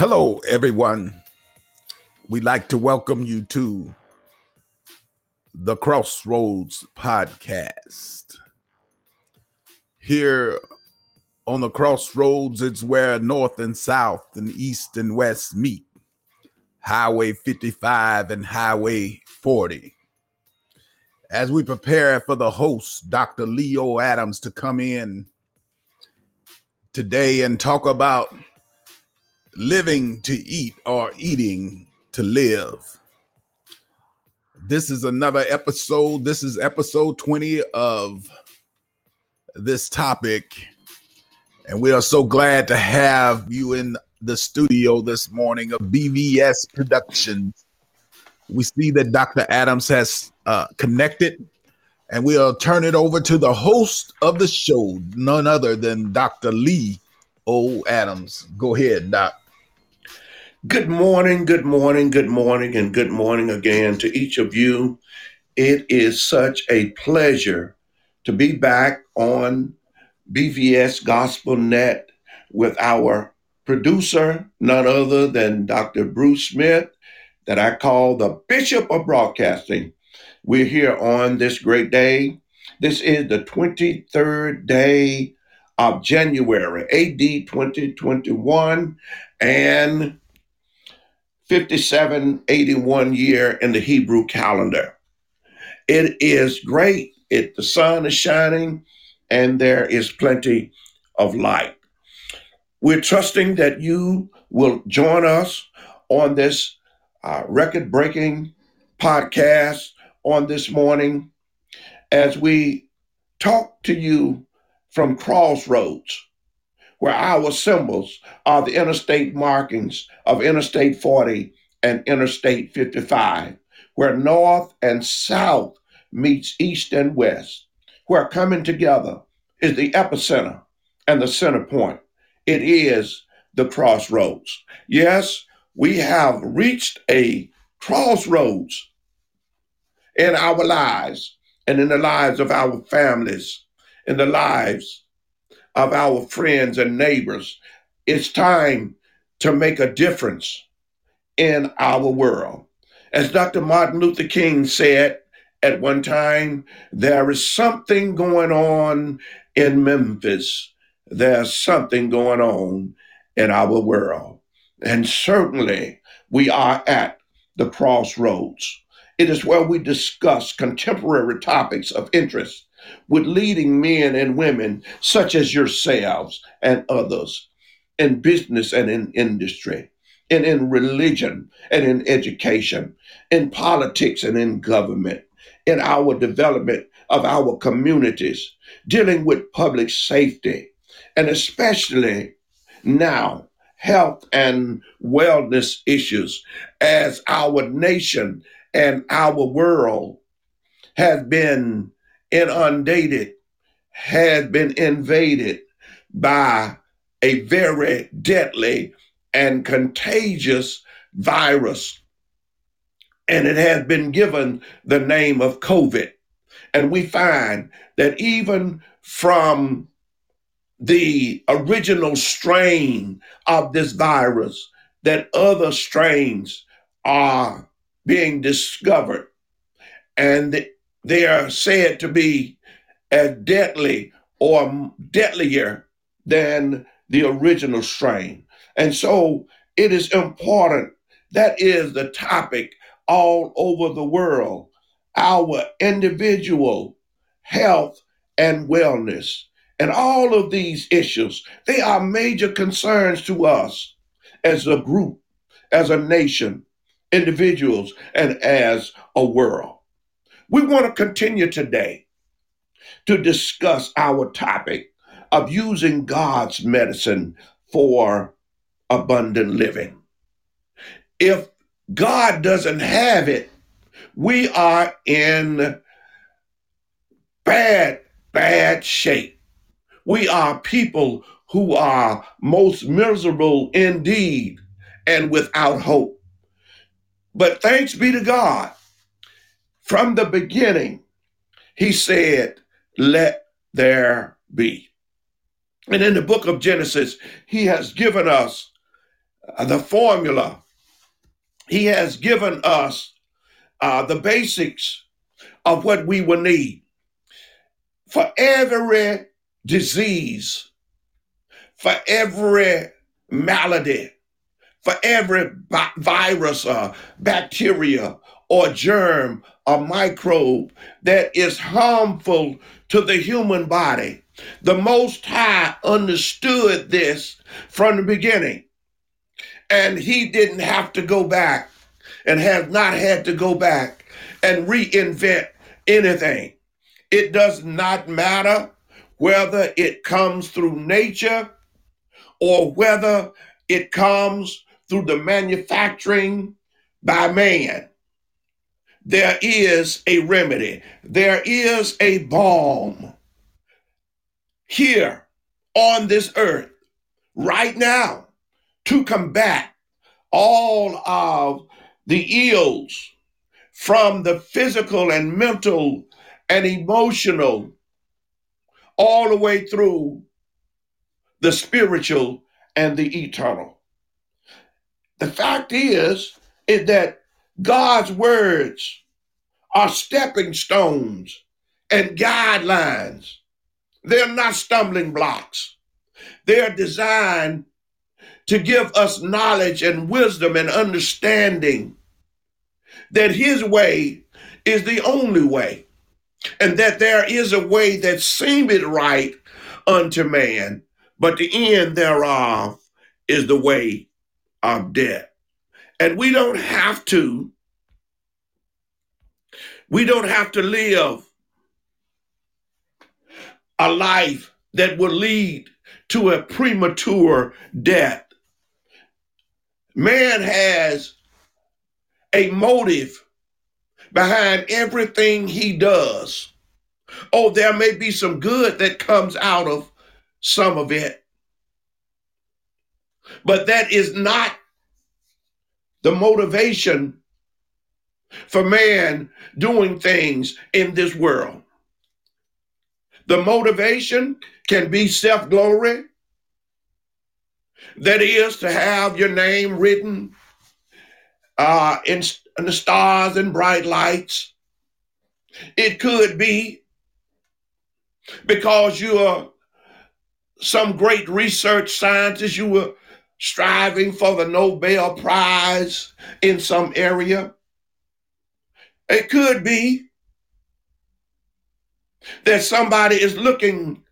Hello, everyone. We'd like to welcome you to the Crossroads Podcast. Here on the Crossroads, it's where North and South and East and West meet. Highway 55 and Highway 40. As we prepare for the host, Dr. Leo Adams, to come in today and talk about living to eat or eating to live. This is another episode. This is episode 20 of this topic. And we are so glad to have you in the studio this morning of BVS Productions. We see that Dr. Adams has uh, connected, and we'll turn it over to the host of the show, none other than Dr. Lee O. Adams. Go ahead, Doc. Good morning, good morning, good morning, and good morning again to each of you. It is such a pleasure to be back on BVS Gospel Net with our producer, none other than Dr. Bruce Smith, that I call the Bishop of Broadcasting. We're here on this great day. This is the 23rd day of January, AD 2021, and 5781 year in the Hebrew calendar. It is great. It the sun is shining and there is plenty of light. We're trusting that you will join us on this uh, record breaking podcast on this morning as we talk to you from Crossroads where our symbols are the interstate markings of Interstate 40 and Interstate 55, where north and south meets east and west, where coming together is the epicenter and the center point. It is the crossroads. Yes, we have reached a crossroads in our lives and in the lives of our families, in the lives of our friends and neighbors. It's time to make a difference in our world. As Dr. Martin Luther King said at one time, there is something going on in Memphis. There's something going on in our world. And certainly we are at the crossroads. It is where we discuss contemporary topics of interest with leading men and women such as yourselves and others in business and in industry, and in religion and in education, in politics and in government, in our development of our communities, dealing with public safety, and especially now, health and wellness issues as our nation and our world has been inundated, had been invaded by a very deadly and contagious virus. And it has been given the name of COVID. And we find that even from the original strain of this virus, that other strains are being discovered. And they are said to be as deadly or deadlier than the original strain. And so it is important. That is the topic all over the world our individual health and wellness. And all of these issues, they are major concerns to us as a group, as a nation, individuals, and as a world. We want to continue today to discuss our topic of using God's medicine for abundant living. If God doesn't have it, we are in bad, bad shape. We are people who are most miserable indeed and without hope. But thanks be to God from the beginning, he said, Let there be. And in the book of Genesis, he has given us uh, the formula. He has given us uh, the basics of what we will need for every disease, for every malady, for every bi- virus or bacteria or germ or microbe that is harmful to the human body. The Most High understood this from the beginning. And he didn't have to go back and has not had to go back and reinvent anything. It does not matter whether it comes through nature or whether it comes through the manufacturing by man. There is a remedy, there is a balm here on this earth right now to combat all of the ills from the physical and mental and emotional all the way through the spiritual and the eternal. The fact is, is that God's words are stepping stones and guidelines. They're not stumbling blocks. They're designed to give us knowledge and wisdom and understanding that His way is the only way, and that there is a way that seemeth right unto man, but the end thereof is the way of death. And we don't have to, we don't have to live a life that will lead to a premature death. Man has a motive behind everything he does. Oh, there may be some good that comes out of some of it, but that is not the motivation for man doing things in this world. The motivation can be self glory, that is, to have your name written uh, in, in the stars and bright lights. It could be because you are some great research scientist, you were striving for the Nobel Prize in some area. It could be that somebody is looking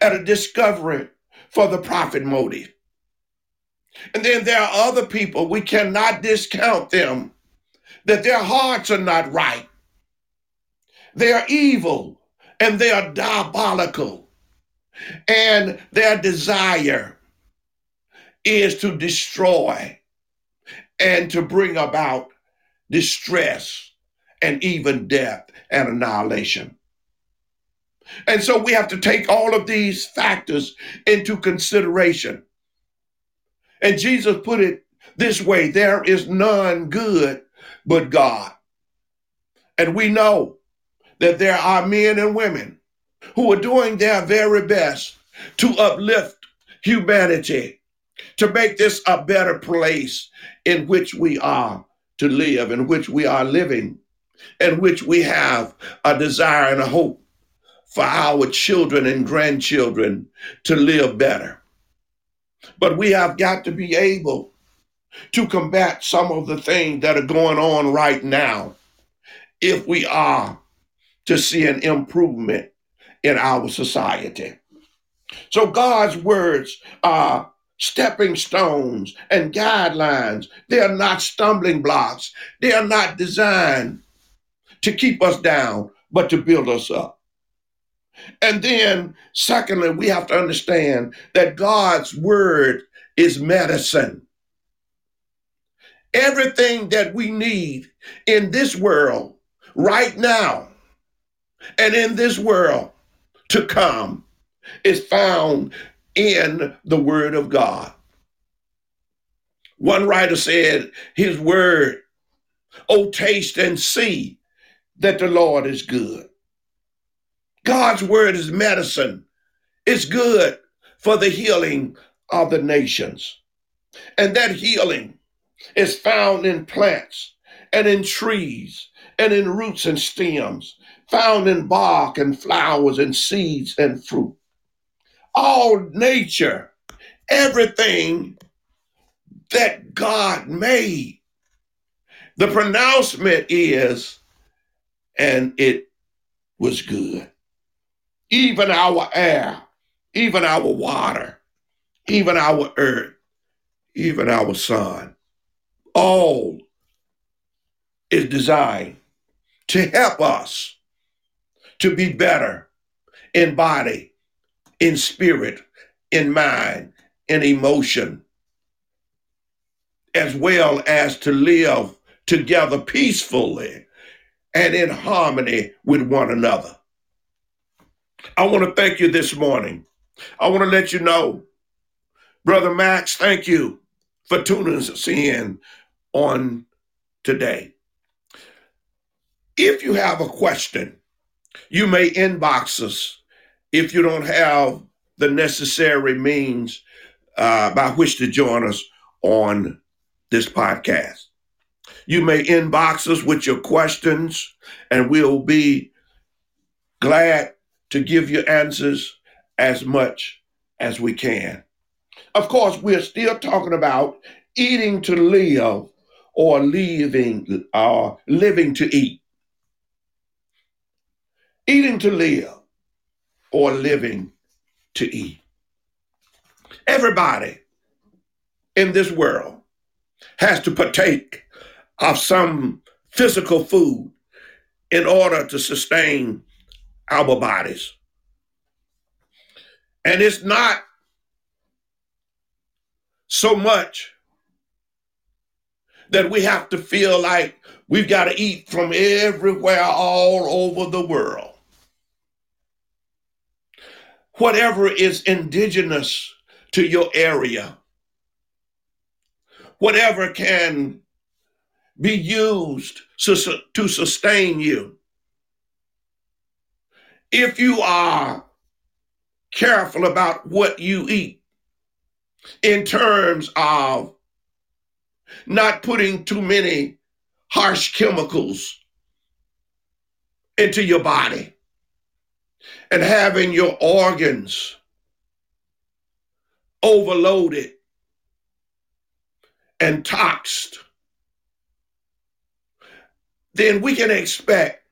at a discovery for the profit motive. And then there are other people, we cannot discount them, that their hearts are not right. They are evil and they are diabolical. And their desire is to destroy and to bring about distress and even death and annihilation. And so we have to take all of these factors into consideration. And Jesus put it this way there is none good but God. And we know that there are men and women who are doing their very best to uplift humanity, to make this a better place in which we are to live, in which we are living, in which we have a desire and a hope for our children and grandchildren to live better. But we have got to be able to combat some of the things that are going on right now if we are to see an improvement in our society. So God's words are stepping stones and guidelines. They are not stumbling blocks. They are not designed to keep us down, but to build us up. And then, secondly, we have to understand that God's word is medicine. Everything that we need in this world right now and in this world to come is found in the word of God. One writer said, His word, oh, taste and see that the Lord is good. God's word is medicine. It's good for the healing of the nations. And that healing is found in plants and in trees and in roots and stems, found in bark and flowers and seeds and fruit. All nature, everything that God made. The pronouncement is, and it was good. Even our air, even our water, even our earth, even our sun, all is designed to help us to be better in body, in spirit, in mind, in emotion, as well as to live together peacefully and in harmony with one another. I want to thank you this morning. I want to let you know, Brother Max, thank you for tuning us in on today. If you have a question, you may inbox us if you don't have the necessary means uh, by which to join us on this podcast. You may inbox us with your questions, and we'll be glad to give you answers as much as we can. Of course, we're still talking about eating to live or leaving or uh, living to eat. Eating to live or living to eat. Everybody in this world has to partake of some physical food in order to sustain our bodies. And it's not so much that we have to feel like we've got to eat from everywhere all over the world. Whatever is indigenous to your area, whatever can be used to sustain you. If you are careful about what you eat in terms of not putting too many harsh chemicals into your body and having your organs overloaded and toxed, then we can expect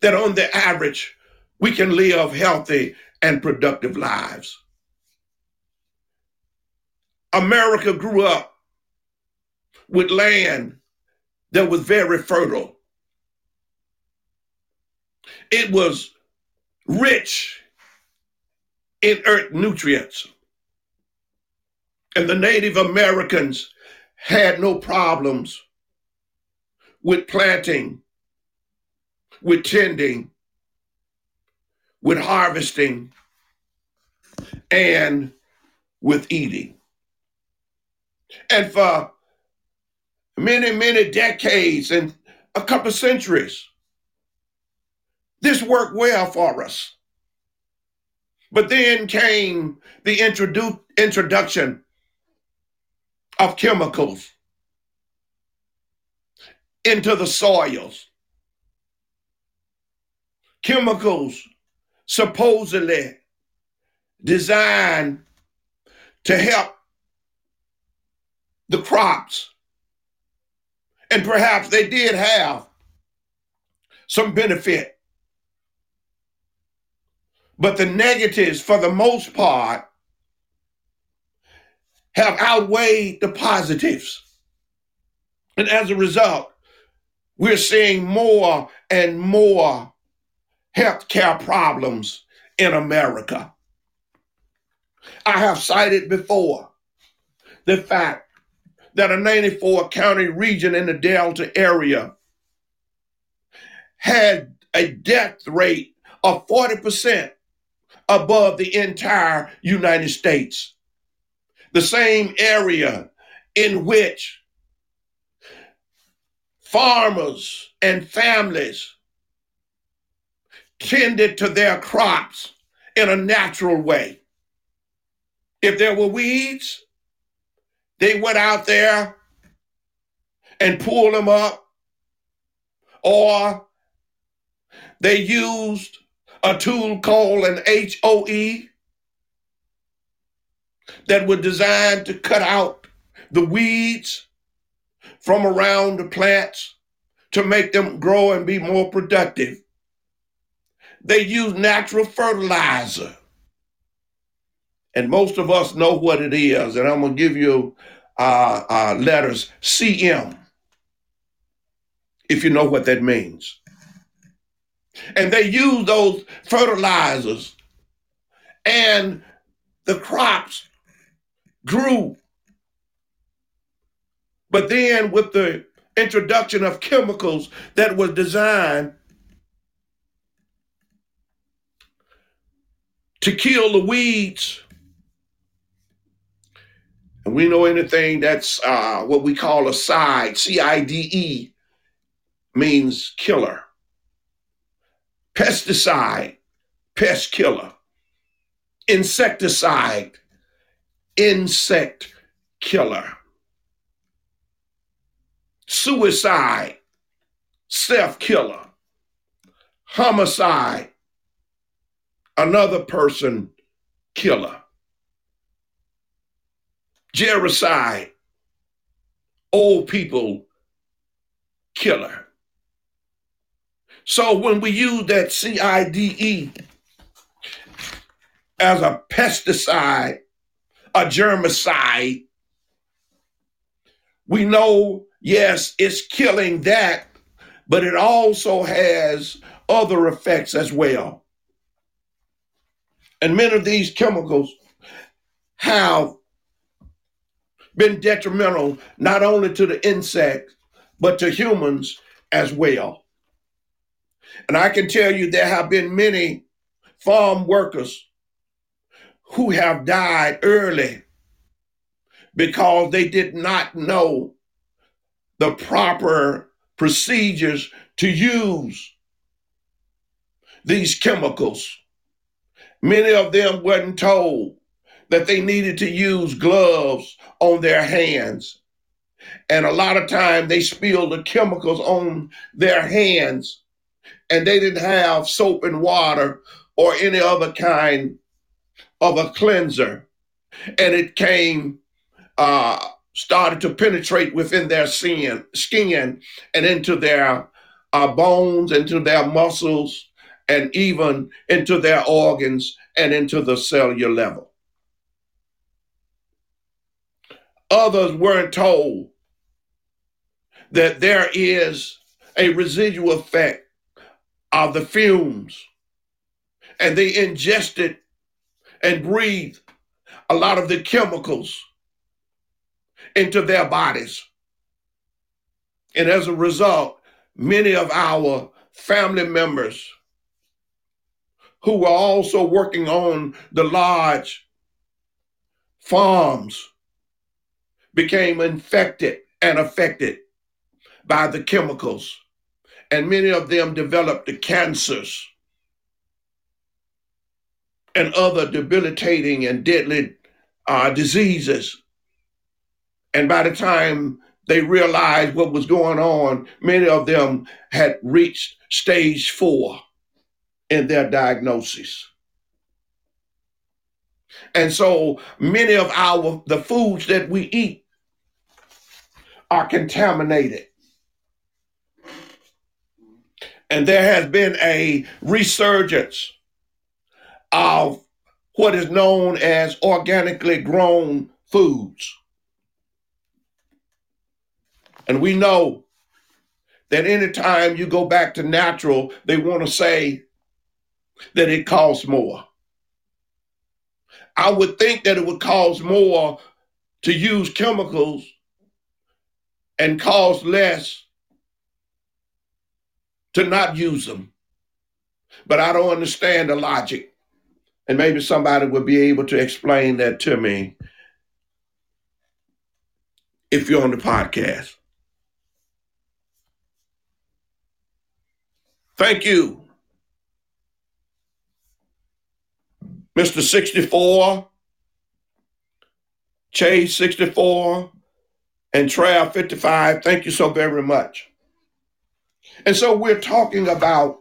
that on the average, we can live healthy and productive lives. America grew up with land that was very fertile. It was rich in earth nutrients. And the Native Americans had no problems with planting, with tending, with harvesting, and with eating. And for many, many decades and a couple centuries, this worked well for us. But then came the introdu- introduction of chemicals into the soils. Chemicals supposedly designed to help the crops. And perhaps they did have some benefit. But the negatives, for the most part, have outweighed the positives. And as a result, we're seeing more and more healthcare problems in America. I have cited before the fact that a 94 county region in the Delta area had a death rate of 40% above the entire United States. The same area in which farmers and families tended to their crops in a natural way. If there were weeds, they went out there and pulled them up, or they used a tool called an HOE that was designed to cut out the weeds from around the plants to make them grow and be more productive. They use natural fertilizer. And most of us know what it is. And I'm going to give you uh, uh, letters CM, if you know what that means. And they use those fertilizers, and the crops grew. But then, with the introduction of chemicals that was designed to kill the weeds. And we know anything that's uh, what we call a side C I D E, means killer. Pesticide, pest killer. Insecticide, insect killer suicide, self killer, homicide, another person killer, gericide, old people killer. So when we use that CIDE as a pesticide, a germicide, we know yes, it's killing that, but it also has other effects as well. And many of these chemicals have been detrimental not only to the insect, but to humans as well. And I can tell you there have been many farm workers who have died early because they did not know the proper procedures to use these chemicals. Many of them weren't told that they needed to use gloves on their hands. And a lot of time they spilled the chemicals on their hands and they didn't have soap and water or any other kind of a cleanser. And it came uh, started to penetrate within their skin, skin and into their uh, bones, into their muscles, and even into their organs and into the cellular level. Others weren't told that there is a residual effect of the fumes, and they ingested and breathed a lot of the chemicals into their bodies. And as a result, many of our family members who were also working on the large farms became infected and affected by the chemicals. And many of them developed the cancers and other debilitating and deadly uh, diseases and by the time they realized what was going on, many of them had reached stage four in their diagnosis. And so many of our the foods that we eat are contaminated. And there has been a resurgence of what is known as organically grown foods. And we know that anytime you go back to natural, they want to say that it costs more. I would think that it would cost more to use chemicals and cost less to not use them. But I don't understand the logic. And maybe somebody would be able to explain that to me if you're on the podcast. Thank you. Mr. 64, Chase 64, and Trav 55. Thank you so very much. And so we're talking about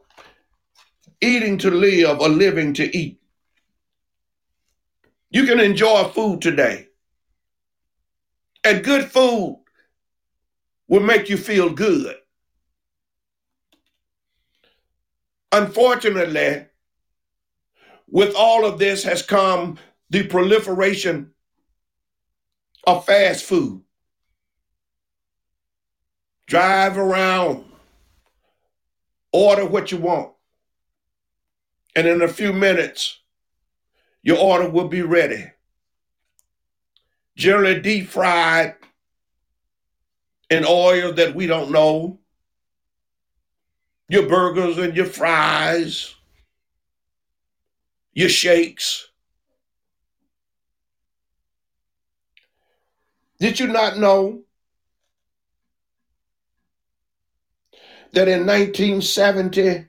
eating to live or living to eat. You can enjoy food today. And good food will make you feel good. Unfortunately, with all of this has come the proliferation of fast food. Drive around, order what you want, and in a few minutes, your order will be ready. Generally deep fried in oil that we don't know. Your burgers and your fries, your shakes. Did you not know that in 1970,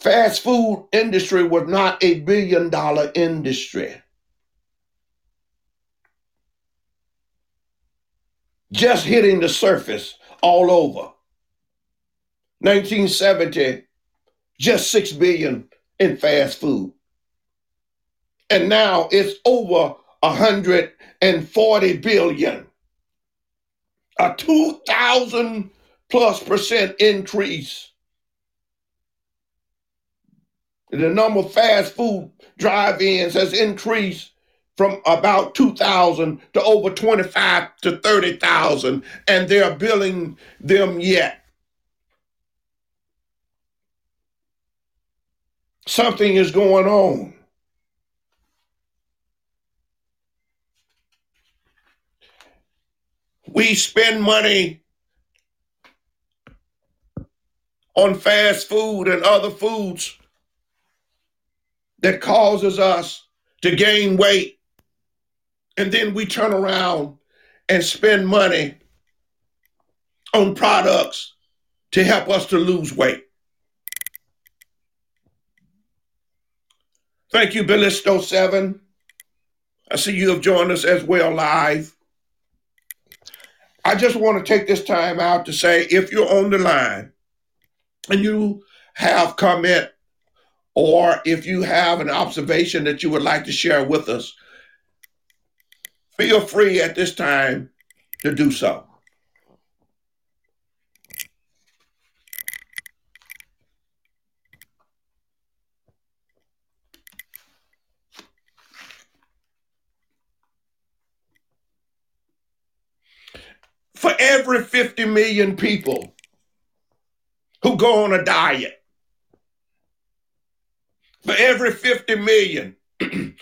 fast food industry was not a billion dollar industry. Just hitting the surface all over. 1970, just 6 billion in fast food. And now it's over 140 billion. A 2,000 plus percent increase the number of fast food drive-ins has increased from about 2,000 to over 25 to 30,000, and they're billing them yet. Something is going on. We spend money on fast food and other foods that causes us to gain weight. And then we turn around and spend money on products to help us to lose weight. Thank you, Bellisto7. I see you have joined us as well live. I just want to take this time out to say if you're on the line and you have comment or if you have an observation that you would like to share with us, feel free at this time to do so. For every 50 million people who go on a diet, for every 50 million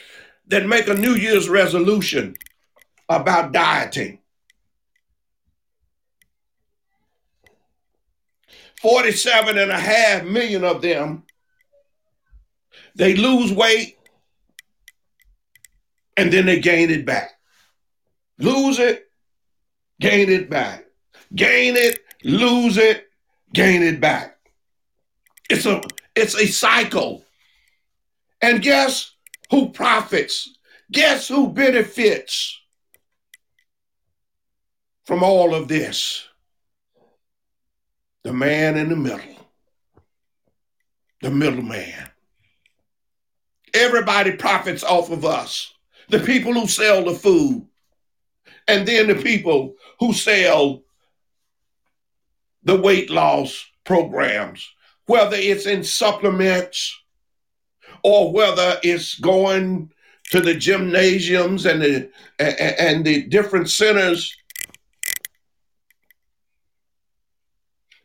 that make a New Year's resolution about dieting. 47 and a half million of them, they lose weight and then they gain it back. Lose it, gain it back. Gain it, lose it, gain it back. It's a it's a cycle. And guess who profits? Guess who benefits from all of this? The man in the middle, the middleman. Everybody profits off of us. The people who sell the food, and then the people who sell the weight loss programs, whether it's in supplements or whether it's going to the gymnasiums and the and the different centers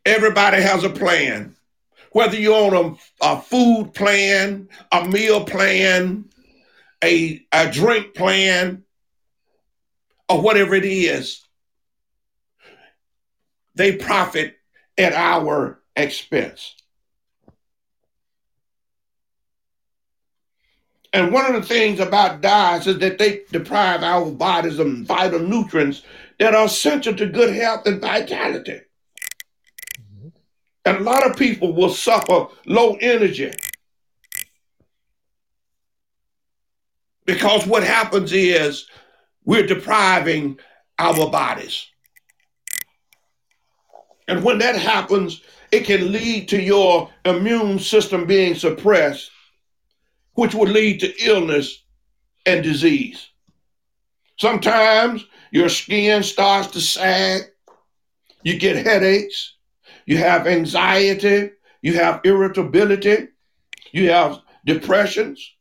everybody has a plan. Whether you're on a, a food plan a meal plan a, a drink plan or whatever it is they profit at our expense And one of the things about diets is that they deprive our bodies of vital nutrients that are essential to good health and vitality. Mm-hmm. And a lot of people will suffer low energy Because what happens is we're depriving our bodies. And when that happens, it can lead to your immune system being suppressed, which would lead to illness and disease. Sometimes your skin starts to sag, you get headaches, you have anxiety, you have irritability, you have depressions.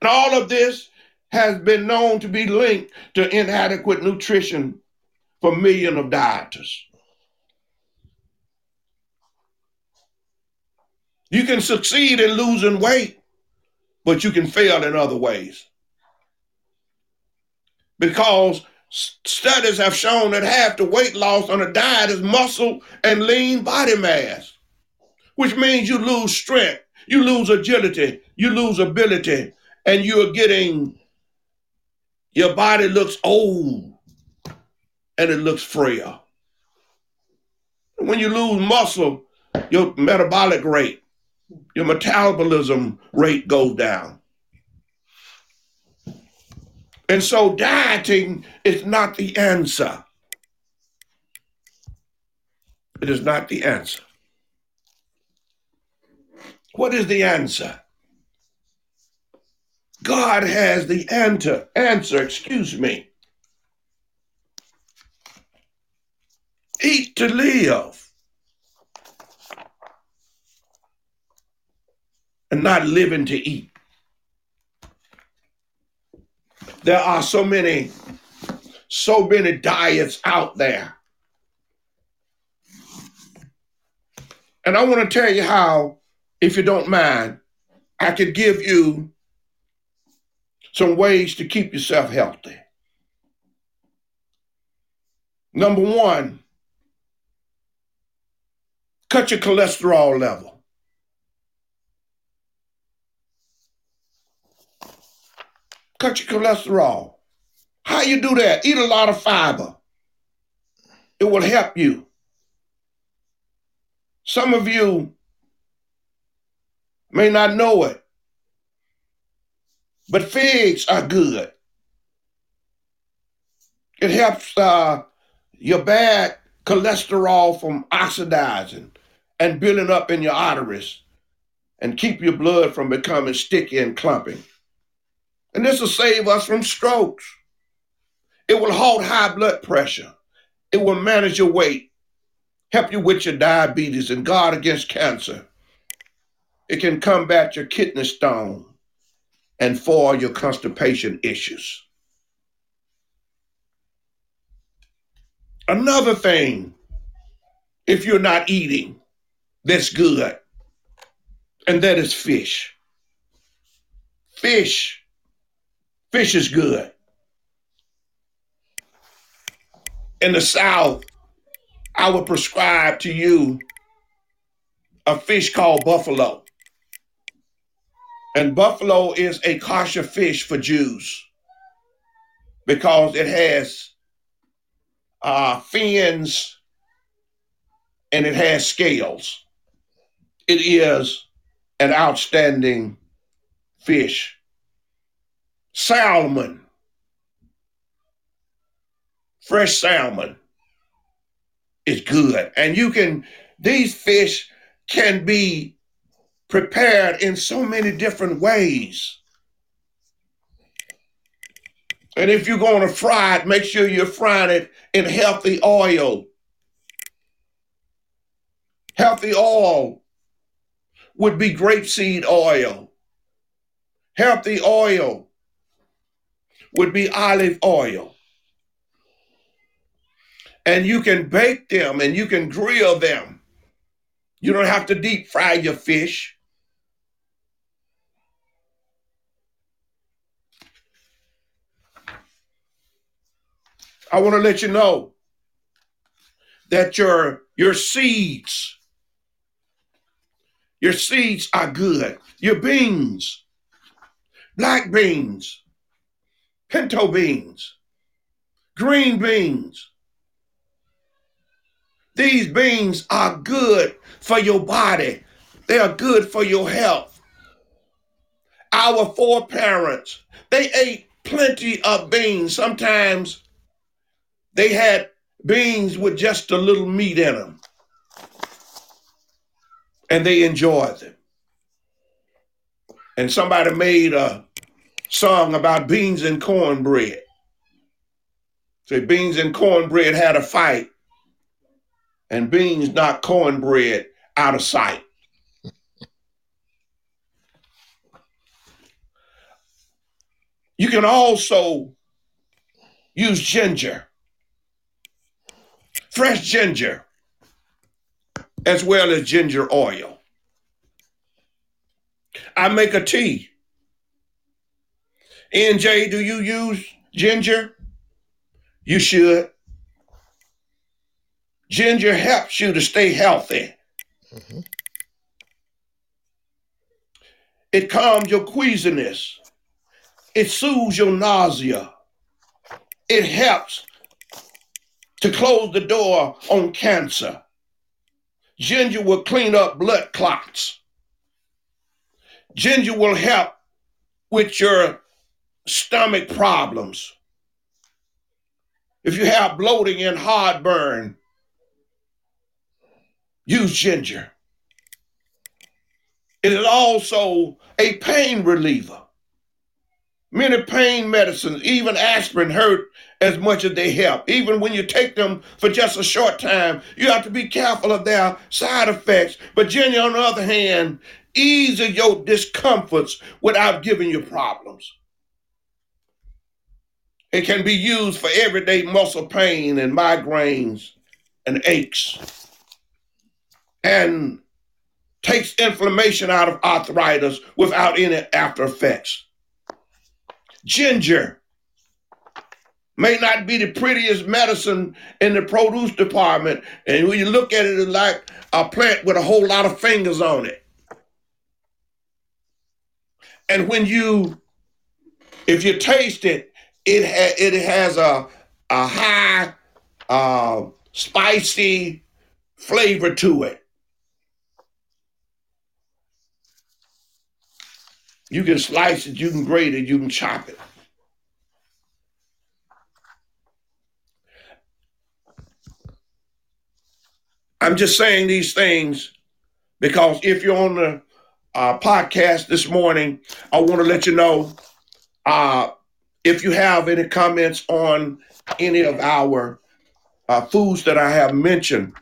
And all of this has been known to be linked to inadequate nutrition for millions of dieters. You can succeed in losing weight, but you can fail in other ways. Because studies have shown that half the weight loss on a diet is muscle and lean body mass, which means you lose strength, you lose agility, you lose ability, and you're getting your body looks old and it looks frail. When you lose muscle, your metabolic rate, your metabolism rate goes down. And so dieting is not the answer. It is not the answer. What is the answer? God has the answer, answer, excuse me. Eat to live. And not living to eat. There are so many, so many diets out there. And I want to tell you how, if you don't mind, I could give you some ways to keep yourself healthy. Number one, cut your cholesterol level. Cut your cholesterol. How you do that? Eat a lot of fiber. It will help you. Some of you may not know it, but figs are good. It helps uh, your bad cholesterol from oxidizing and building up in your arteries and keep your blood from becoming sticky and clumping. And this will save us from strokes. It will halt high blood pressure. It will manage your weight, help you with your diabetes and guard against cancer. It can combat your kidney stone and for your constipation issues. Another thing, if you're not eating, that's good, and that is fish. Fish, fish is good. In the South, I would prescribe to you a fish called buffalo. And buffalo is a kosher fish for Jews because it has uh, fins and it has scales. It is an outstanding fish. Salmon, fresh salmon is good. And you can, these fish can be prepared in so many different ways. And if you're going to fry it, make sure you're frying it in healthy oil. Healthy oil would be grapeseed oil. Healthy oil would be olive oil. And you can bake them and you can grill them. You don't have to deep fry your fish. I want to let you know that your your seeds your seeds are good. Your beans, black beans, pinto beans, green beans. These beans are good for your body. They are good for your health. our foreparents, they ate plenty of beans. Sometimes they had beans with just a little meat in them. And they enjoyed them. And somebody made a song about beans and cornbread. Say beans and cornbread had a fight, and beans knocked cornbread out of sight. You can also use ginger, fresh ginger, as well as ginger oil. I make a tea. NJ, do you use ginger? You should. Ginger helps you to stay healthy. Mm-hmm. It calms your queasiness. It soothes your nausea. It helps to close the door on cancer. Ginger will clean up blood clots. Ginger will help with your stomach problems. If you have bloating and heartburn, use ginger. It is also a pain reliever. Many pain medicines, even aspirin, hurt as much as they help. Even when you take them for just a short time, you have to be careful of their side effects. But ginger, on the other hand, eases your discomforts without giving you problems. It can be used for everyday muscle pain and migraines and aches and takes inflammation out of arthritis without any after effects. Ginger may not be the prettiest medicine in the produce department, and when you look at it, it's like a plant with a whole lot of fingers on it. And when you, if you taste it, it ha- it has a a high uh, spicy flavor to it. You can slice it, you can grate it, you can chop it. I'm just saying these things because if you're on the uh, podcast this morning, I want to let you know uh, if you have any comments on any of our uh, foods that I have mentioned,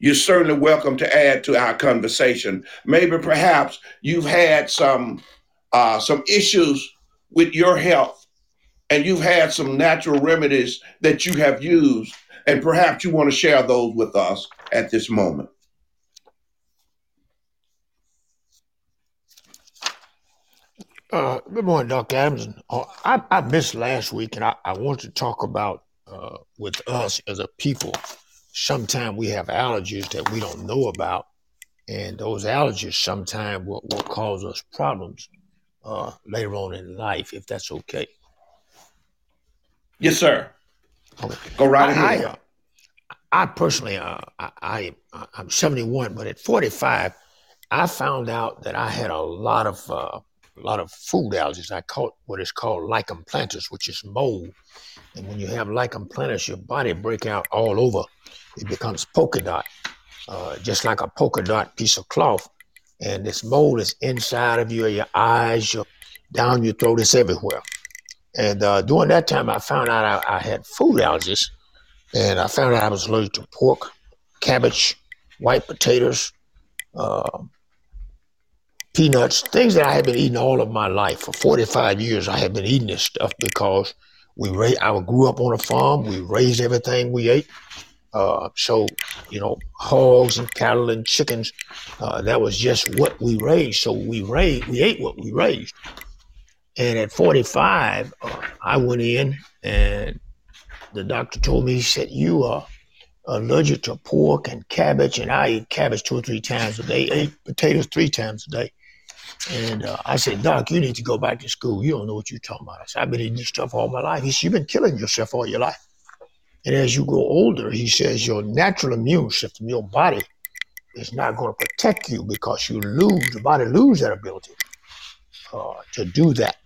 you're certainly welcome to add to our conversation. Maybe perhaps you've had some uh, some issues with your health, and you've had some natural remedies that you have used, and perhaps you want to share those with us at this moment. Uh, good morning, Dr. Adams. Uh, I, I missed last week, and I, I want to talk about uh, with us as a people. Sometimes we have allergies that we don't know about, and those allergies sometimes will, will cause us problems uh, later on in life, if that's okay. Yes, sir. Okay. Go right ahead. I, uh, I personally, uh, I, I I'm 71, but at 45, I found out that I had a lot of uh, a lot of food allergies. I caught what is called lichen planus, which is mold. And when you have lichen planus, your body break out all over. It becomes polka dot, uh, just like a polka dot piece of cloth. And this mold is inside of you, your eyes, your down your throat, it's everywhere. And uh, during that time, I found out I, I, had food allergies, and I found out I was allergic to pork, cabbage, white potatoes, uh, peanuts, things that I have been eating all of my life. For 45 years, I have been eating this stuff because we ra- I grew up on a farm. We raised everything we ate. Uh, so, you know, hogs and cattle and chickens, uh, that was just what we raised. So we raised, we ate what we raised. And at 45, uh, I went in and the doctor told me, he said, you are allergic to pork and cabbage. And I eat cabbage two or three times a day, ate potatoes three times a day. And uh, I said, Doc, you need to go back to school. You don't know what you're talking about. I said, I've been eating this stuff all my life. He said, You've been killing yourself all your life. And as you grow older, he says, your natural immune system, your body, is not going to protect you because you lose, the body lose that ability. uh, to do that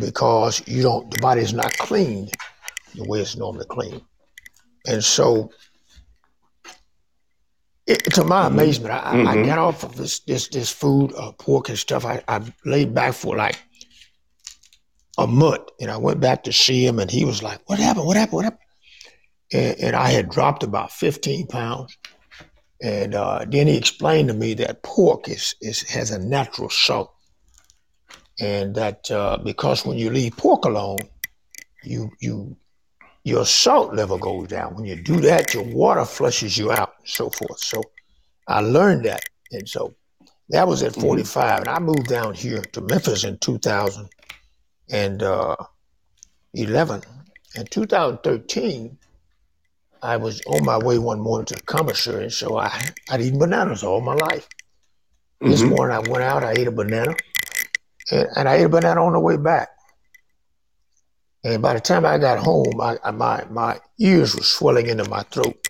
because you don't the body is not cleaned the way it's normally cleaned. And so it, to my amazement, I, I, I got off of this this this food, uh, pork and stuff. I, I laid back for like a month, and I went back to see him, and he was like, "What happened? What happened? What happened?" And, and I had dropped about fifteen pounds, and uh, then he explained to me that pork is is has a natural salt, and that uh, because when you leave pork alone, you you your salt level goes down. When you do that, your water flushes you out, and so forth. So I learned that, and so that was at Mhm. 45, and I moved down here to Memphis in 2011. In 2013, I was on my way one morning to the commissary, and so I I'd eaten bananas all my life. This Mhm. morning I went out, I ate a banana, and, and I ate a banana on the way back. And by the time I got home, I, I, my my ears were swelling into my throat,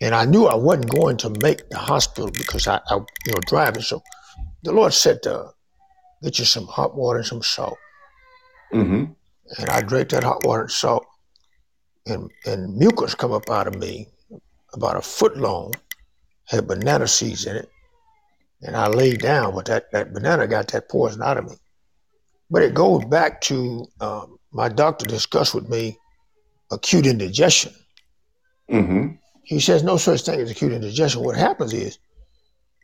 and I knew I wasn't going to make the hospital because I, I you know, driving. So the Lord said, uh, "Get you some hot water and some salt." Mhm. And I drank that hot water and salt, and and mucus come up out of me, about a foot long, had banana seeds in it, and I laid down, but that that banana got that poison out of me. But it goes back to um, my doctor discussed with me acute indigestion. Mhm. He says no such thing as acute indigestion. What happens is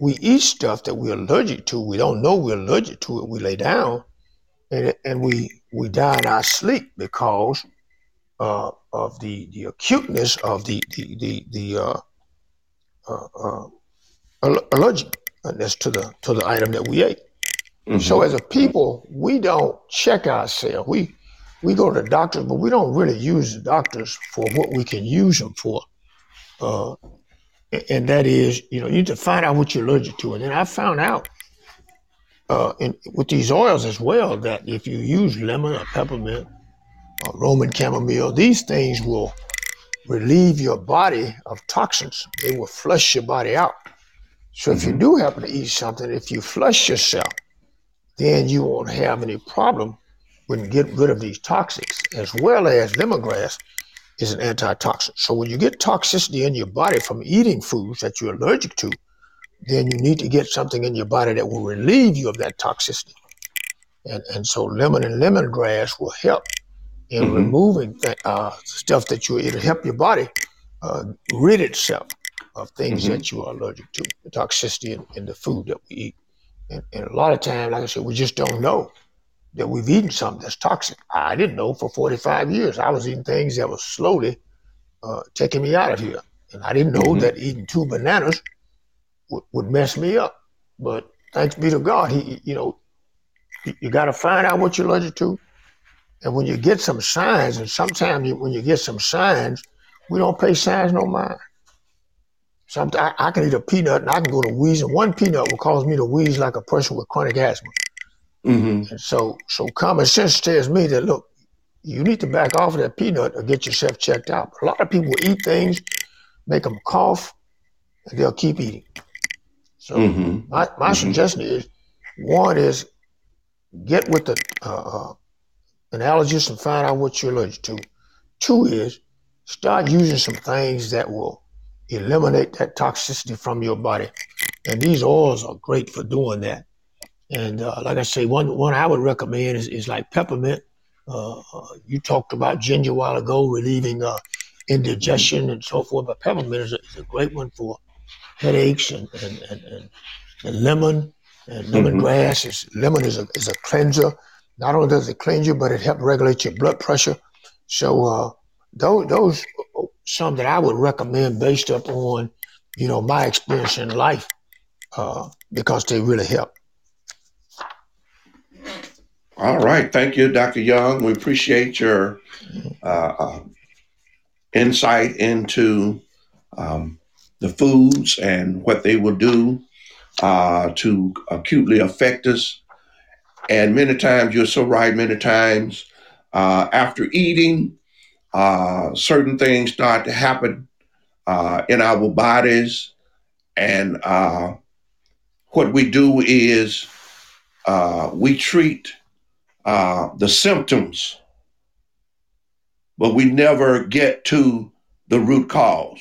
we eat stuff that we're allergic to. We don't know we're allergic to it. We lay down, and and we we die in our sleep because uh, of the the acuteness of the the the, the uh, uh, uh, allergicness to the to the item that we ate. Mhm. So as a people, we don't check ourselves. We we go to the doctors, but we don't really use the doctors for what we can use them for. Uh, and that is, you know, you need to find out what you're allergic to. And then I found out uh, in, with these oils as well that if you use lemon or peppermint or Roman chamomile, these things will relieve your body of toxins. They will flush your body out. So if you Mhm. do happen to eat something, if you flush yourself, then you won't have any problem with get rid of these toxics, as well as lemongrass is an antitoxin. So when you get toxicity in your body from eating foods that you're allergic to, then you need to get something in your body that will relieve you of that toxicity. And, and so lemon and lemongrass will help in Mhm. removing th- uh, stuff that you it'll help your body uh, rid itself of things Mhm. that you are allergic to, the toxicity in, in the food that we eat. And, and a lot of times, like I said, we just don't know that we've eaten something that's toxic. I didn't know for 45 years. I was eating things that was slowly uh, taking me out of here. And I didn't know Mhm. that eating two bananas would, would mess me up. But thanks be to God, he, you know, you, you got to find out what you're allergic to. And when you get some signs, and sometimes you, when you get some signs, we don't pay signs no mind. Sometimes I, I can eat a peanut and I can go to wheeze, and One peanut will cause me to wheeze like a person with chronic asthma. Mhm. So, so common sense tells me that look, you need to back off of that peanut or get yourself checked out. But a lot of people eat things, make them cough, and they'll keep eating. So Mhm. my, my Mhm. suggestion is, one is get with the uh, uh, an allergist and find out what you're allergic to. Two is start using some things that will eliminate that toxicity from your body. And these oils are great for doing that. And uh, like I say, one one I would recommend is, is like peppermint. Uh, uh, you talked about ginger a while ago, relieving uh, indigestion and so forth. But peppermint is a, is a great one for headaches and and, and, and, and lemon and lemongrass. Is, lemon is a, is a cleanser. Not only does it cleanse you, but it helps regulate your blood pressure. So uh, those those are some that I would recommend based upon you know my experience in life uh, because they really help. All right. Thank you, Dr. Young. We appreciate your uh, uh, insight into um, the foods and what they will do uh, to acutely affect us. And many times, you're so right, many times uh, after eating, uh, certain things start to happen uh, in our bodies. And what we do is we treat uh, the symptoms, but we never get to the root cause.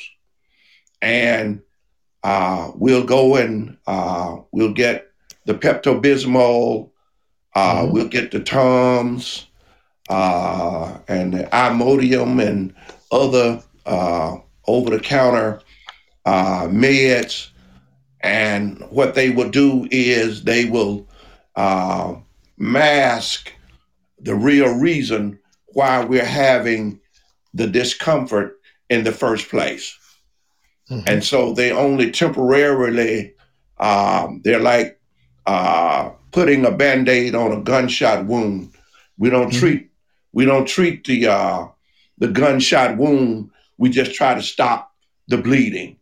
And uh, we'll go and uh, we'll get the Pepto-Bismol, uh, Mhm. we'll get the Tums, uh, and the Imodium and other uh, over-the-counter uh, meds. And what they will do is they will uh, mask the real reason why we're having the discomfort in the first place. Mhm. And so they only temporarily, um, they're like uh, putting a band-aid on a gunshot wound. We don't Mhm. treat we don't treat the uh, the gunshot wound. We just try to stop the bleeding,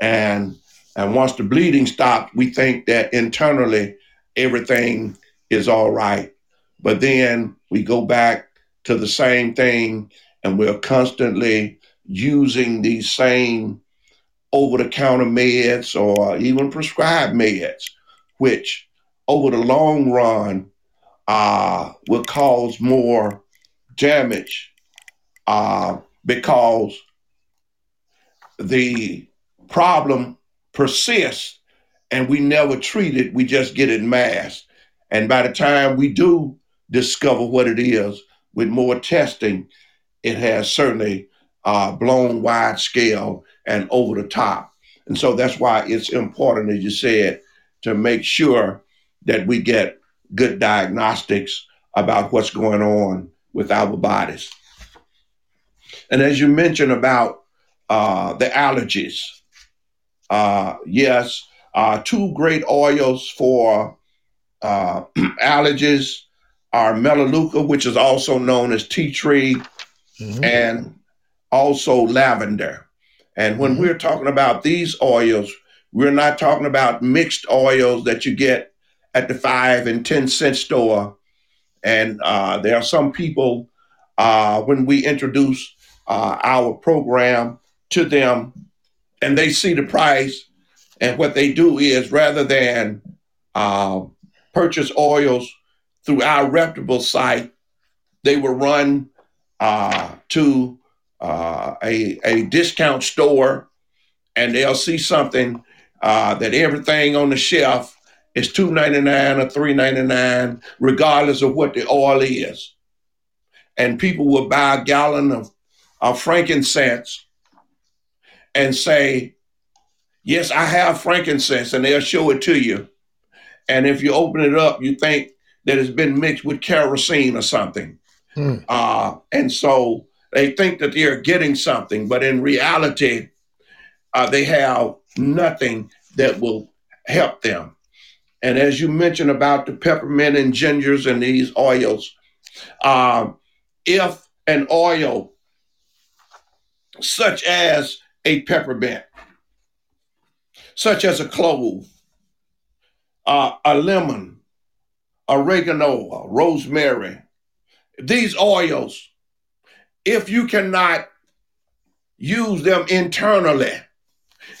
and and once the bleeding stops, we think that internally everything is all right. But then we go back to the same thing, and we're constantly using these same over-the-counter meds or even prescribed meds, which over the long run uh, will cause more damage uh, because the problem persists and we never treat it, we just get it masked. And by the time we do discover what it is with more testing, it has certainly uh, blown wide scale and over the top. And so that's why it's important, as you said, to make sure that we get good diagnostics about what's going on with our bodies. And as you mentioned about uh, the allergies, uh, yes, uh, two great oils for uh, allergies are Melaleuca, which is also known as tea tree, Mhm. and also lavender. And when Mhm. we're talking about these oils, we're not talking about mixed oils that you get at the five and 10 cent store. And uh, there are some people, uh, when we introduce uh, our program to them and they see the price, and what they do is rather than uh, purchase oils through our reputable site, they will run uh, to uh, a, a discount store and they'll see something uh, that everything on the shelf is $2.99 or $3.99, regardless of what the oil is. And people will buy a gallon of, of frankincense and say, Yes, I have frankincense, and they'll show it to you. And if you open it up, you think that it's been mixed with kerosene or something. Hmm. Uh, and so they think that they're getting something, but in reality, uh, they have nothing that will help them. And as you mentioned about the peppermint and gingers and these oils, uh, if an oil such as a peppermint, such as a clove, uh, a lemon, oregano, rosemary, these oils, if you cannot use them internally,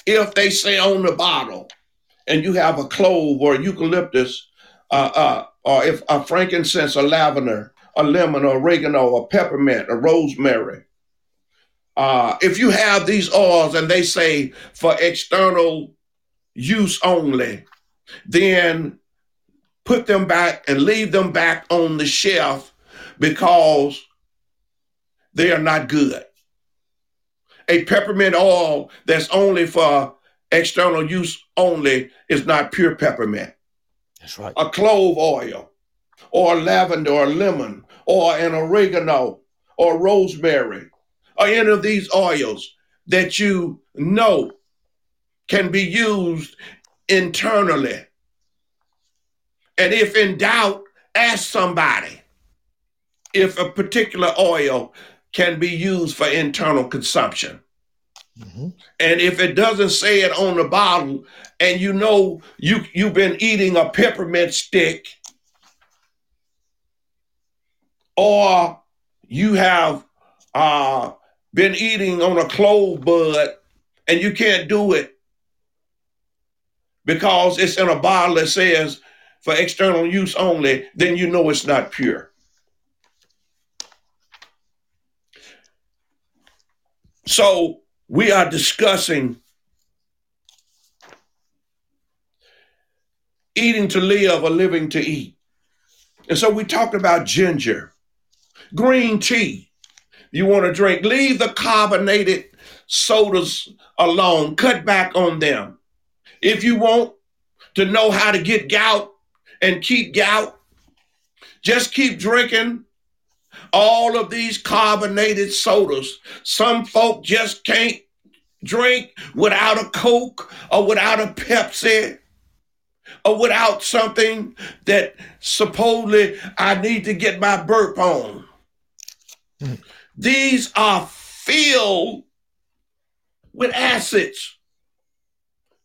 if they say on the bottle, and you have a clove or eucalyptus, uh, uh, or if a frankincense, a lavender, a lemon, or oregano, a peppermint, a rosemary, uh, if you have these oils and they say for external use only, then put them back and leave them back on the shelf because they are not good. A peppermint oil that's only for external use only is not pure peppermint. That's right. A clove oil, or lavender, or lemon, or an oregano, or rosemary, or any of these oils that you know can be used internally. And if in doubt, ask somebody if a particular oil can be used for internal consumption. Mhm. And if it doesn't say it on the bottle, and you know you you've been eating a peppermint stick, or you have uh, been eating on a clove bud, and you can't do it because it's in a bottle that says for external use only, then you know it's not pure. So we are discussing eating to live or living to eat. And so we talked about ginger, green tea. You want to drink, leave the carbonated sodas alone, cut back on them. If you want to know how to get gout and keep gout, just keep drinking all of these carbonated sodas. Some folk just can't drink without a Coke or without a Pepsi or without something that supposedly I need to get my burp on. Mm. These are filled with acids,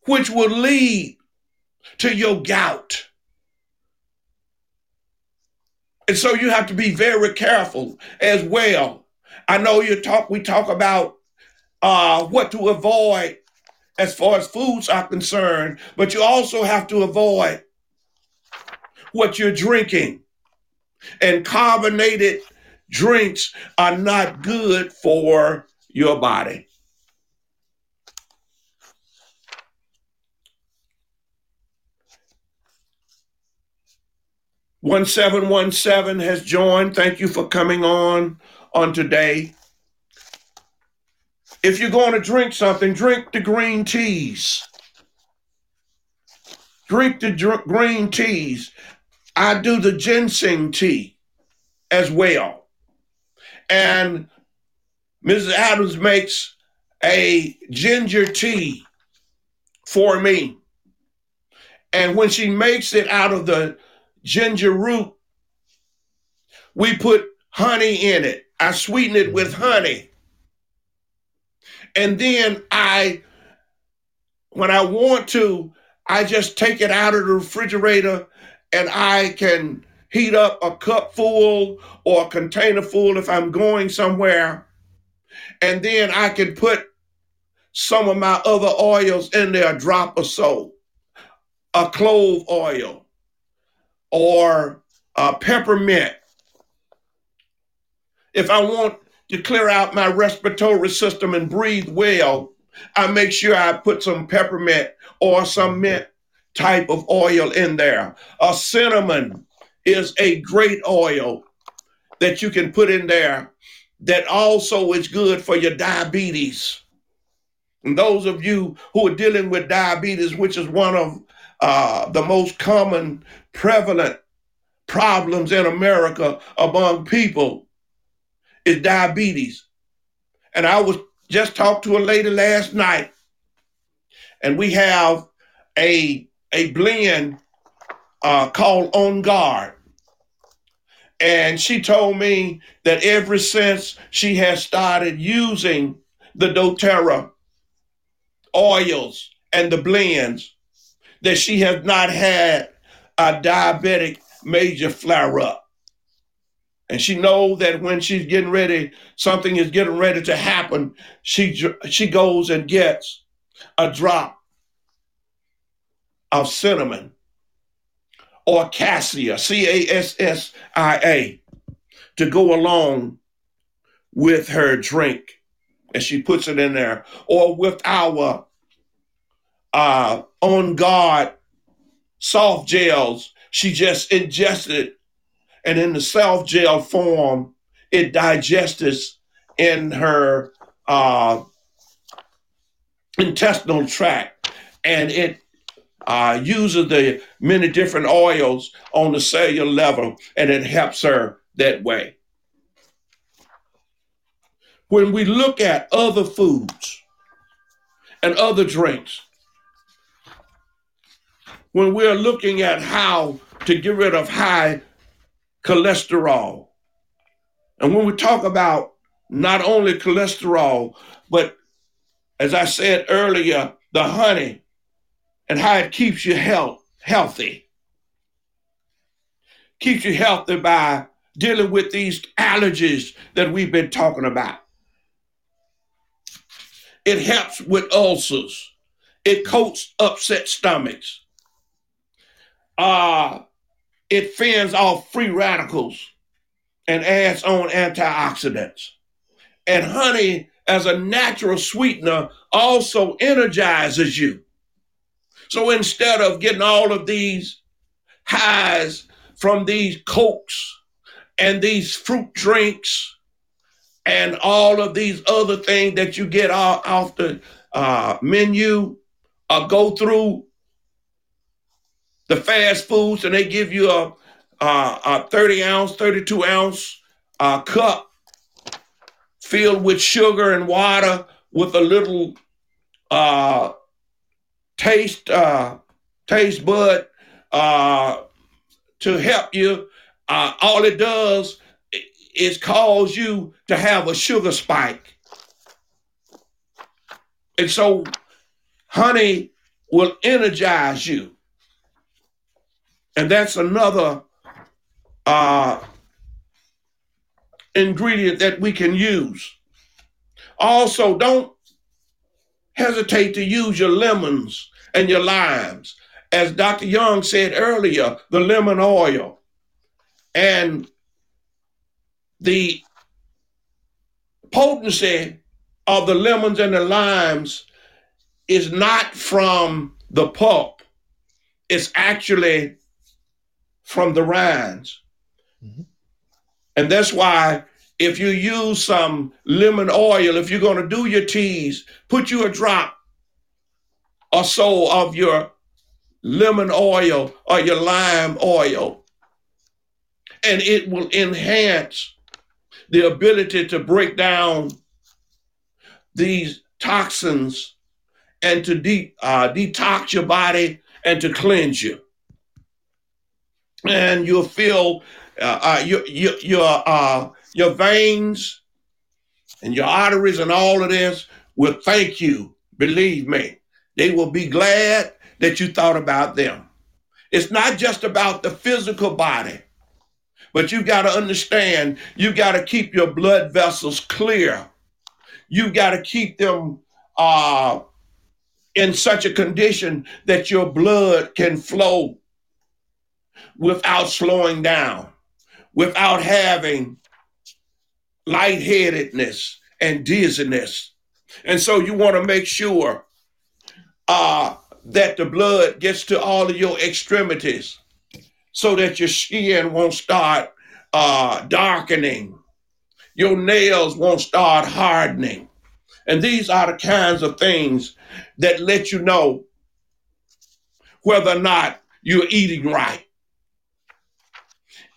which will lead to your gout. And so you have to be very careful as well. I know you talk we talk about uh, what to avoid as far as foods are concerned, but you also have to avoid what you're drinking. And carbonated drinks are not good for your body. One seven one seven has joined. Thank you for coming on on today. If you're going to drink something, drink the green teas. Drink the dr- green teas. I do the ginseng tea as well. And Mrs. Adams makes a ginger tea for me. And when she makes it out of the ginger root, we put honey in it. I sweeten it with honey. And then I, when I want to, I just take it out of the refrigerator and I can heat up a cup full or a container full if I'm going somewhere. And then I can put some of my other oils in there, a drop or so, a clove oil or a peppermint. If I want to clear out my respiratory system and breathe well, I make sure I put some peppermint or some mint type of oil in there. A cinnamon is a great oil that you can put in there that also is good for your diabetes. And those of you who are dealing with diabetes, which is one of uh, the most common prevalent problems in America among people, is diabetes. And I was just talked to a lady last night, and we have a a blend uh, called On Guard. And she told me that ever since she has started using the doTERRA oils and the blends, that she has not had a diabetic major flare up and she knows that when she's getting ready, something is getting ready to happen. She she goes and gets a drop of cinnamon or cassia, C A S S I A, to go along with her drink, and she puts it in there, or with our uh, on guard soft gels. She just ingested and in the self gel form, it digests in her uh, intestinal tract and it uh, uses the many different oils on the cellular level and it helps her that way. When we look at other foods and other drinks, when we're looking at how to get rid of high cholesterol. And when we talk about not only cholesterol, but as I said earlier, the honey and how it keeps you health, healthy. Keeps you healthy by dealing with these allergies that we've been talking about. It helps with ulcers. It coats upset stomachs. Uh, it fends off free radicals and adds on antioxidants. And honey, as a natural sweetener, also energizes you. So instead of getting all of these highs from these cokes and these fruit drinks and all of these other things that you get off, the uh, menu, uh, go through the fast foods and they give you a, a, a 30 ounce, 32 ounce uh, cup filled with sugar and water with a little uh, taste uh, taste bud uh, to help you. Uh, all it does is cause you to have a sugar spike. And so honey will energize you. And that's another uh, ingredient that we can use. Also, don't hesitate to use your lemons and your limes. As Dr. Young said earlier, the lemon oil and the potency of the lemons and the limes is not from the pulp, it's actually from the rinds. Mm-hmm. And that's why if you use some lemon oil, if you're going to do your teas, put you a drop or so of your lemon oil or your lime oil. And it will enhance the ability to break down these toxins and to de- uh, detox your body and to cleanse you and you'll feel uh, uh, your your your, uh, your veins and your arteries and all of this will thank you. Believe me, they will be glad that you thought about them. It's not just about the physical body, but you've got to understand You've got to keep your blood vessels clear. You've got to keep them uh, in such a condition that your blood can flow without slowing down, without having lightheadedness and dizziness. And so you want to make sure uh, that the blood gets to all of your extremities so that your skin won't start uh, darkening, your nails won't start hardening. And these are the kinds of things that let you know whether or not you're eating right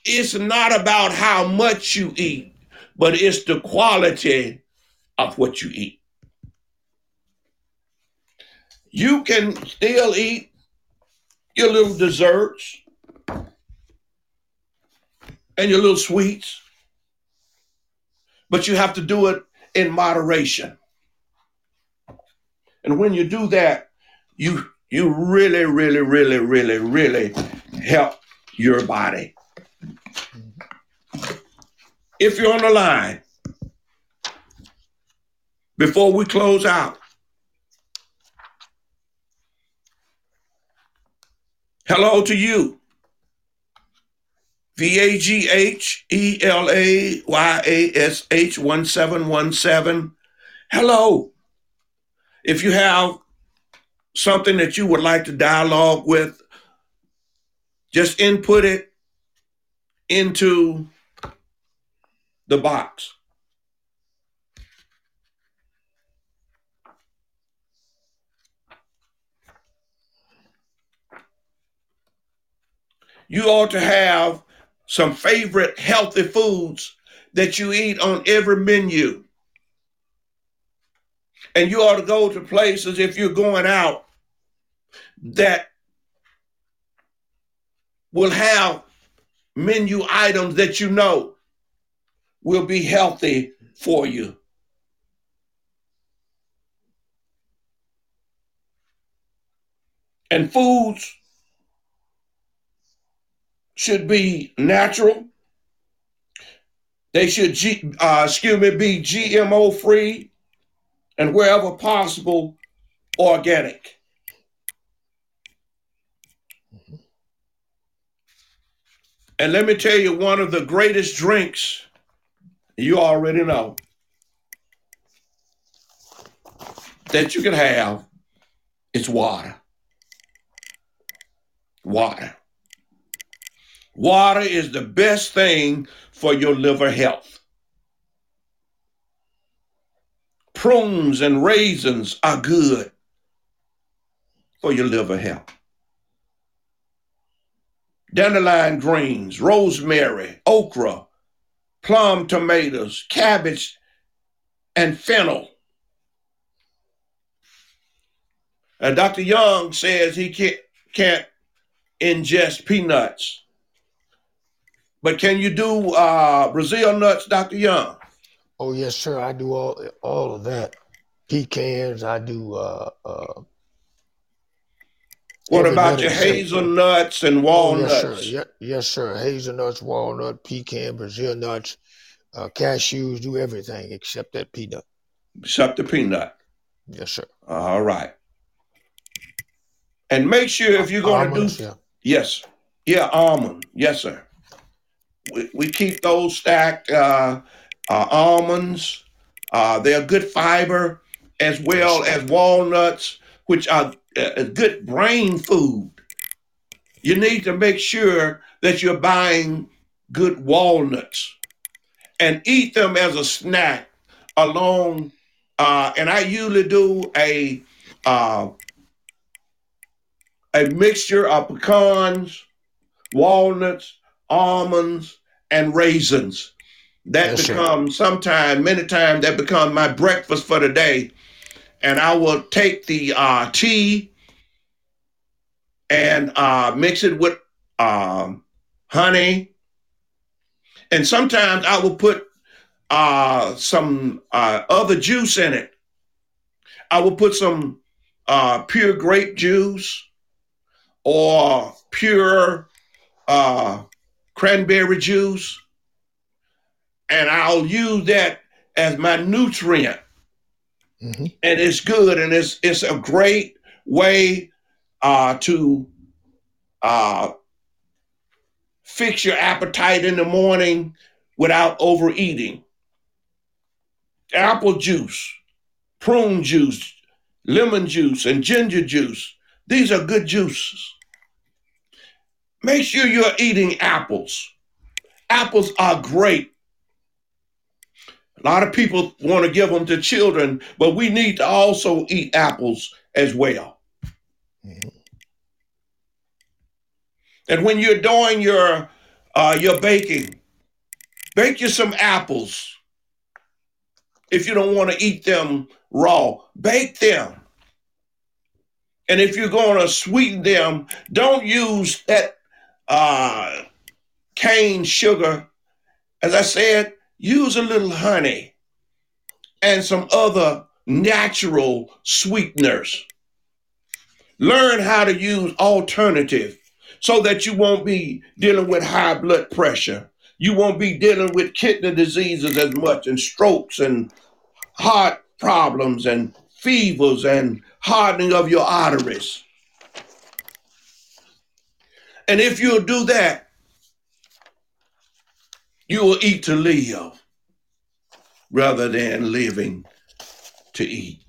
it's not about how much you eat, but it's the quality of what you eat. You can still eat your little desserts and your little sweets, but you have to do it in moderation. And when you do that, you you really, really, really, really, really help your body Mm-hmm. if you're on the line, before we close out, hello to you. V A G H E L A Y A S H 1717. Hello. If you have something that you would like to dialogue with, just input it into the box. You ought to have some favorite healthy foods that you eat on every menu. And you ought to go to places if you're going out that will have menu items that you know will be healthy for you. And foods should be natural. They should, uh, excuse me, be GMO free and wherever possible, organic. And let me tell you, one of the greatest drinks you already know that you can have is water. Water. Water is the best thing for your liver health. Prunes and raisins are good for your liver health. Dandelion greens, rosemary, okra, plum tomatoes, cabbage, and fennel. And Dr. Young says he can't, can't ingest peanuts. But can you do uh, Brazil nuts, Dr. Young? Oh yes, sir. I do all all of that. Pecans. I do. Uh, uh, What about your hazelnuts and Oh, walnuts? yes, sir. Ye- yes, sir. Hazelnuts, walnut, pecan, Brazil nuts, uh, cashews. Do everything except that peanut. Except the peanut. Yes, sir. All right. And make sure if you're going to do yeah. Yes. Yeah, almond. Yes, sir. We, we keep those stacked. Uh, uh, almonds, uh, they're good fiber, as well as walnuts, which are uh, good brain food. You need to make sure that you're buying good walnuts and eat them as a snack along. Uh, and I usually do a uh, a mixture of pecans, walnuts, almonds, and raisins. That Yes, becomes sometime, many times, that becomes my breakfast for the day. And I will take the uh, tea and uh, mix it with um, honey. And sometimes I will put uh, some uh, other juice in it. I will put some uh, pure grape juice or pure uh, cranberry juice, and I'll use that as my nutrient. Hmm And it's good, and it's it's a great way uh, to uh, fix your appetite in the morning without overeating. Apple juice, prune juice, lemon juice, and ginger juice. These are good juices. Make sure you're eating apples. Apples are great. A lot of people want to give them to children, but we need to also eat apples as well. Mhm. And when you're doing your uh, your baking, bake you some apples. If you don't want to eat them raw, bake them. And if you're going to sweeten them, don't use that uh, cane sugar. As I said, use a little honey and some other natural sweeteners. Learn how to use alternative so that you won't be dealing with high blood pressure. You won't be dealing with kidney diseases as much and strokes and heart problems and fevers and hardening of your arteries. And if you'll do that, you will eat to live rather than living to eat.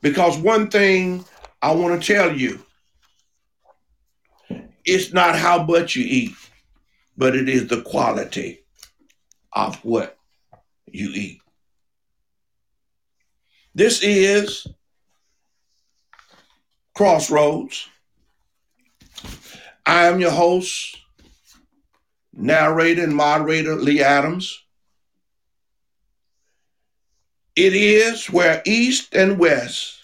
Because one thing I want to tell you it's not how much you eat, but it is the quality of what you eat. This is Crossroads. I am your host, narrator and moderator Lee Adams. It is where East and West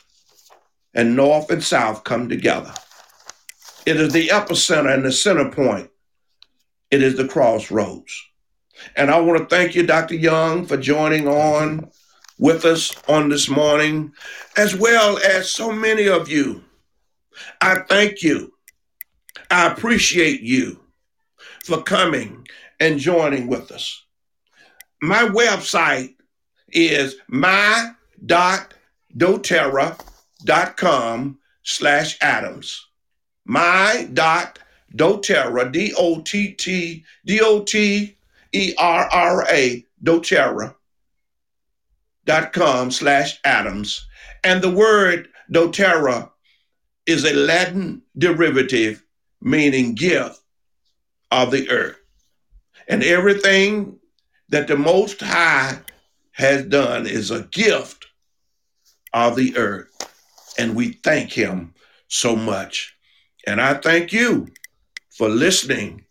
and North and South come together. It is the epicenter and the center point. It is the crossroads. And I want to thank you, Dr. Young, for joining on with us on this morning, as well as so many of you. I thank you. I appreciate you for coming and joining with us. My website is my.doterra.com slash Adams. My.doterra doTERRA, D O T T, D O T E R R A, doTERRA dot com slash Adams. And the word doTERRA is a Latin derivative meaning gift of the earth. And everything that the Most High has done is a gift of the earth. And we thank Him so much. And I thank you for listening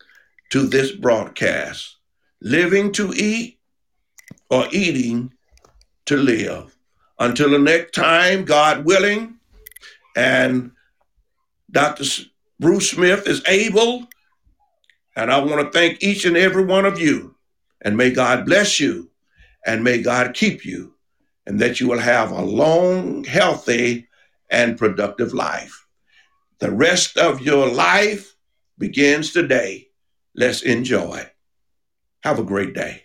to this broadcast. Living to eat or eating to live. Until the next time, God willing, and Dr. Bruce Smith is able. And I want to thank each and every one of you. And may God bless you and may God keep you and that you will have a long, healthy, and productive life. The rest of your life begins today. Let's enjoy. Have a great day.